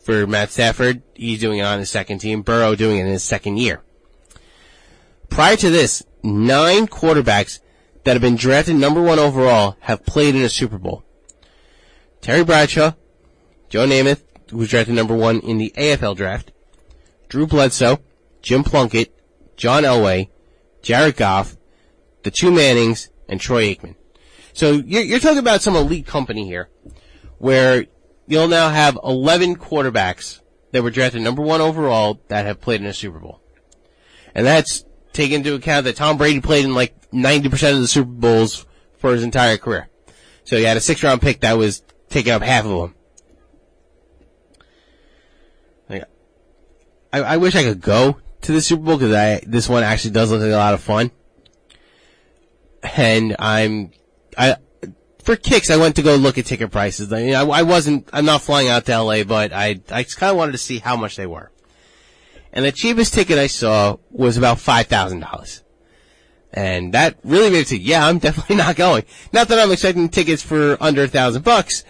For Matt Stafford, he's doing it on his second team. Burrow doing it in his second year. Prior to this, nine quarterbacks that have been drafted number one overall have played in a Super Bowl. Terry Bradshaw, Joe Namath, who was drafted number one in the AFL draft, Drew Bledsoe, Jim Plunkett, John Elway, Jared Goff, the two Mannings, and Troy Aikman. So you're, you're talking about some elite company here, where you'll now have 11 quarterbacks that were drafted number one overall that have played in a Super Bowl. And that's taking into account that Tom Brady played in like 90% of the Super Bowls for his entire career. So he had a six round pick that was taking up half of them. I, I wish I could go to the Super Bowl because I, this one actually does look like a lot of fun. And I'm, I, for kicks, I went to go look at ticket prices. I, I, I wasn't, I'm not flying out to LA, but I, I kind of wanted to see how much they were. And the cheapest ticket I saw was about $5,000. And that really made me think, yeah, I'm definitely not going. Not that I'm expecting tickets for under a thousand bucks,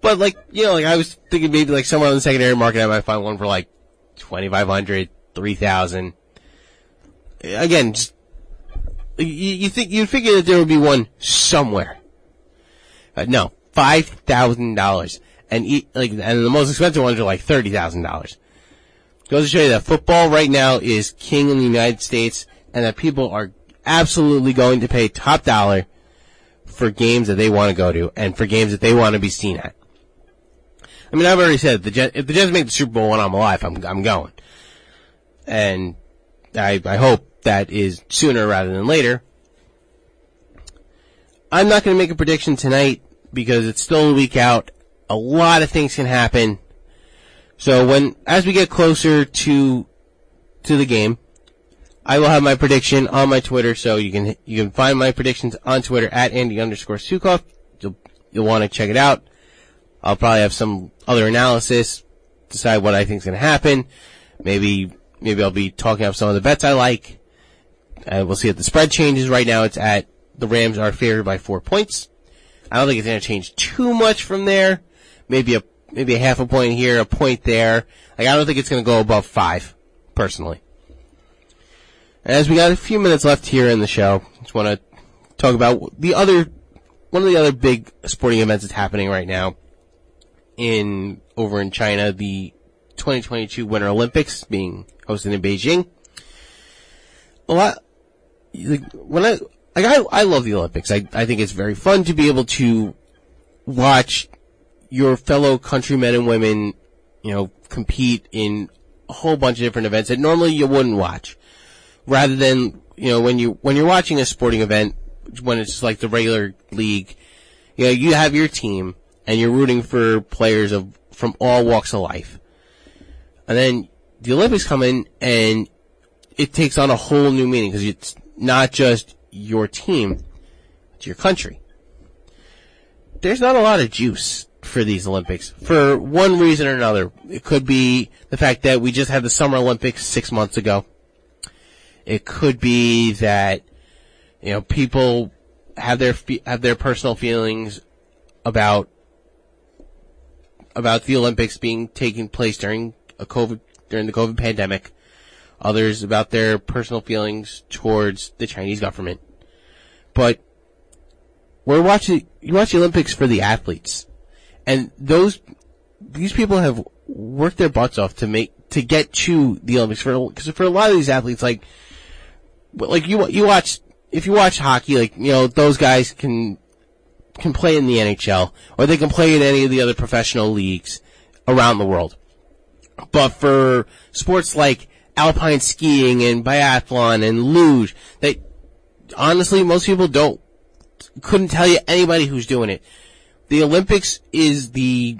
but like, you know, like I was thinking maybe like somewhere on the secondary market I might find one for like 2500 3000 Again, just, you, you think, you'd figure that there would be one somewhere. Uh, no, five thousand dollars, and like, and the most expensive ones are like thirty thousand dollars. Goes to show you that football right now is king in the United States, and that people are absolutely going to pay top dollar for games that they want to go to, and for games that they want to be seen at. I mean, I've already said the Jets, if the Jets make the Super Bowl when I'm alive, I'm I'm going, and I I hope that is sooner rather than later. I'm not going to make a prediction tonight because it's still a week out. A lot of things can happen. So when, as we get closer to, to the game, I will have my prediction on my Twitter, so you can, you can find my predictions on Twitter at Andy underscore. You'll, you'll want to check it out. I'll probably have some other analysis, decide what I think is going to happen. Maybe, maybe I'll be talking up some of the bets I like. And we'll see if the spread changes. Right now it's at, the Rams are favored by four points. I don't think it's going to change too much from there. Maybe a maybe a half a point here, a point there. Like I don't think it's going to go above five, personally. As we got a few minutes left here in the show, just want to talk about the other one of the other big sporting events that's happening right now in over in China, the 2022 Winter Olympics being hosted in Beijing. A lot. When I like I, I love the Olympics. I, I think it's very fun to be able to watch your fellow countrymen and women, you know, compete in a whole bunch of different events that normally you wouldn't watch. Rather than, you know, when you, when you're watching a sporting event, when it's like the regular league, you know, you have your team and you're rooting for players of, from all walks of life. And then the Olympics come in and it takes on a whole new meaning because it's not just your team it's your country. There's not a lot of juice for these Olympics for one reason or another. It could be the fact that we just had the Summer Olympics six months ago. It could be that, you know, people have their, have their personal feelings about, about the Olympics being taking place during a COVID, during the COVID pandemic others about their personal feelings towards the Chinese government. But we're watching, you watch the Olympics for the athletes. And those, these people have worked their butts off to make, to get to the Olympics for, cause for a lot of these athletes, like, like you, you watch, if you watch hockey, like, you know, those guys can, can play in the NHL, or they can play in any of the other professional leagues around the world. But for sports like alpine skiing and biathlon and luge that honestly most people don't couldn't tell you anybody who's doing it. The Olympics is the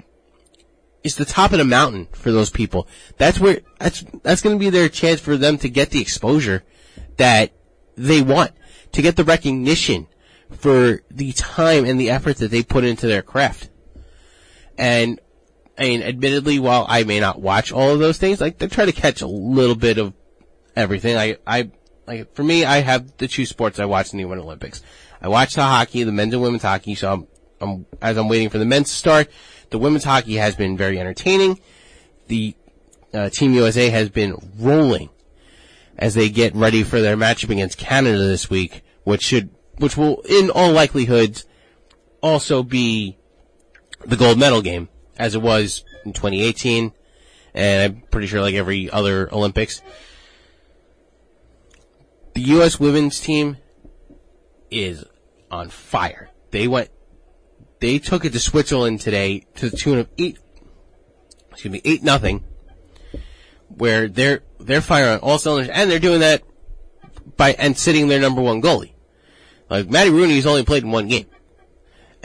is the top of the mountain for those people. That's where that's that's going to be their chance for them to get the exposure that they want, to get the recognition for the time and the effort that they put into their craft. And I mean, admittedly, while I may not watch all of those things, like, I try to catch a little bit of everything. I, I, like, for me, I have the two sports I watch in the Winter Olympics. I watch the hockey, the men's and women's hockey, so I'm, I'm, as I'm waiting for the men's to start, the women's hockey has been very entertaining. The, uh, Team USA has been rolling as they get ready for their matchup against Canada this week, which should, which will, in all likelihood, also be the gold medal game as it was in 2018, and I'm pretty sure like every other Olympics. The U.S. women's team is on fire. They went, they took it to Switzerland today to the tune of eight, excuse me, eight nothing. where they're they're firing on all cylinders, and they're doing that by and sitting their number one goalie. Like Maddie Rooney's only played in one game,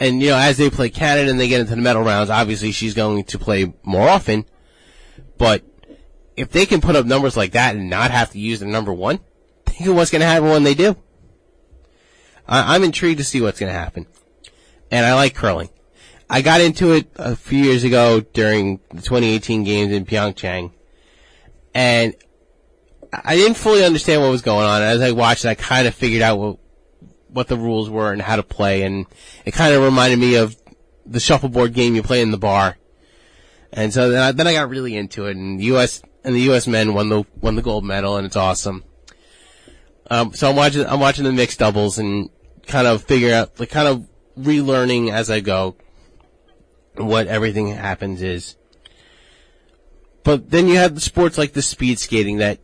and you know as they play Canada and they get into the medal rounds, obviously she's going to play more often. But if they can put up numbers like that and not have to use their number one, think of what's going to happen when they do. I, I'm intrigued to see what's going to happen, and I like curling. I got into it a few years ago during the 2018 games in Pyeongchang, and I didn't fully understand what was going on. As I watched, I kind of figured out what what the rules were and how to play, and it kind of reminded me of the shuffleboard game you play in the bar. And so then I, then I got really into it, and the U.S. and the U.S. men won the won the gold medal, and it's awesome. Um, so I'm watching I'm watching the mixed doubles and kind of figure out like kind of relearning as I go what everything happens is. But then you have the sports like the speed skating that,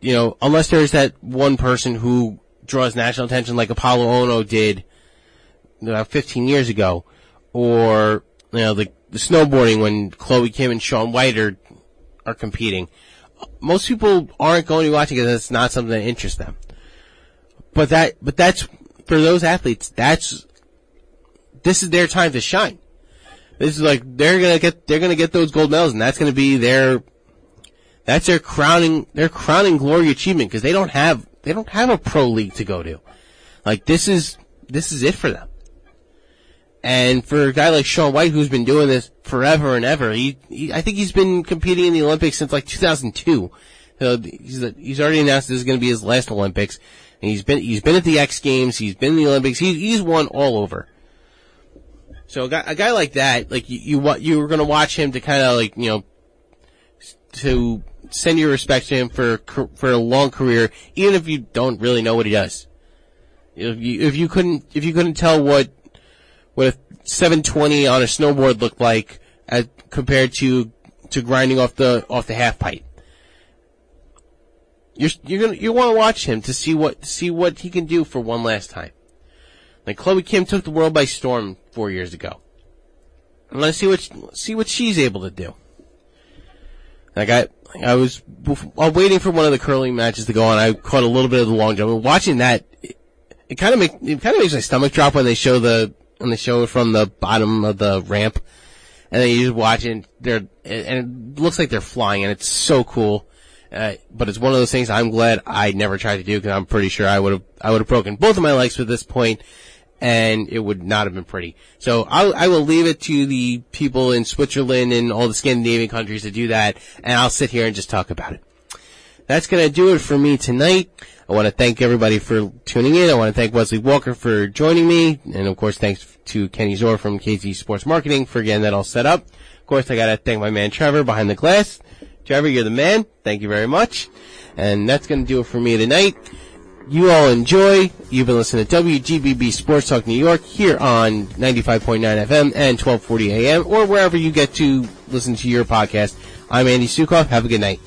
you know, unless there's that one person who draws national attention like Apolo Ohno did about 15 years ago, or, you know, the, the snowboarding when Chloe Kim and Shaun White are, are competing. Most people aren't going to be watching because it's not something that interests them. But that, but that's, for those athletes, that's, this is their time to shine. This is like they're gonna get they're gonna get those gold medals, and that's gonna be their that's their crowning their crowning glory achievement because they don't have they don't have a pro league to go to. Like this is this is it for them. And for a guy like Shaun White, who's been doing this forever and ever, he, he I think he's been competing in the Olympics since like 2002. So he's he's already announced this is going to be his last Olympics, and he's been he's been at the X Games, he's been in the Olympics, he, he's won all over. So a guy, a guy like that, like you, you, you were going to watch him to kind of like, you know, to send your respect to him for, for a long career, even if you don't really know what he does. If you, if you couldn't, if you couldn't tell what, what a 720 on a snowboard looked like as compared to, to grinding off the, off the half pipe. You're, you're gonna, you want to watch him to see what, see what he can do for one last time. Like Chloe Kim took the world by storm four years ago. Let's see what see what she's able to do. Like I I was while waiting for one of the curling matches to go on, I caught a little bit of the long jump. watching that, it, kind of make it kind of makes my stomach drop when they show the when they show it from the bottom of the ramp, and then you just watch it. They're and it looks like they're flying, and it's so cool. Uh, but it's one of those things I'm glad I never tried to do because I'm pretty sure I would have I would have broken both of my legs at this point and it would not have been pretty. So I'll, I will leave it to the people in Switzerland and all the Scandinavian countries to do that, and I'll sit here and just talk about it. That's gonna do it for me tonight. I want to thank everybody for tuning in. I want to thank Wesley Walker for joining me, and of course, thanks to Kenny Zor from KZ Sports Marketing for getting that all set up. Of course, I gotta thank my man Trevor behind the glass. Trevor, you're the man. Thank you very much. And that's gonna do it for me tonight you all enjoy. You've been listening to WGBB Sports Talk New York here on 95.9 FM and 1240 AM or wherever you get to listen to your podcast. I'm Andy Sukoff. Have a good night.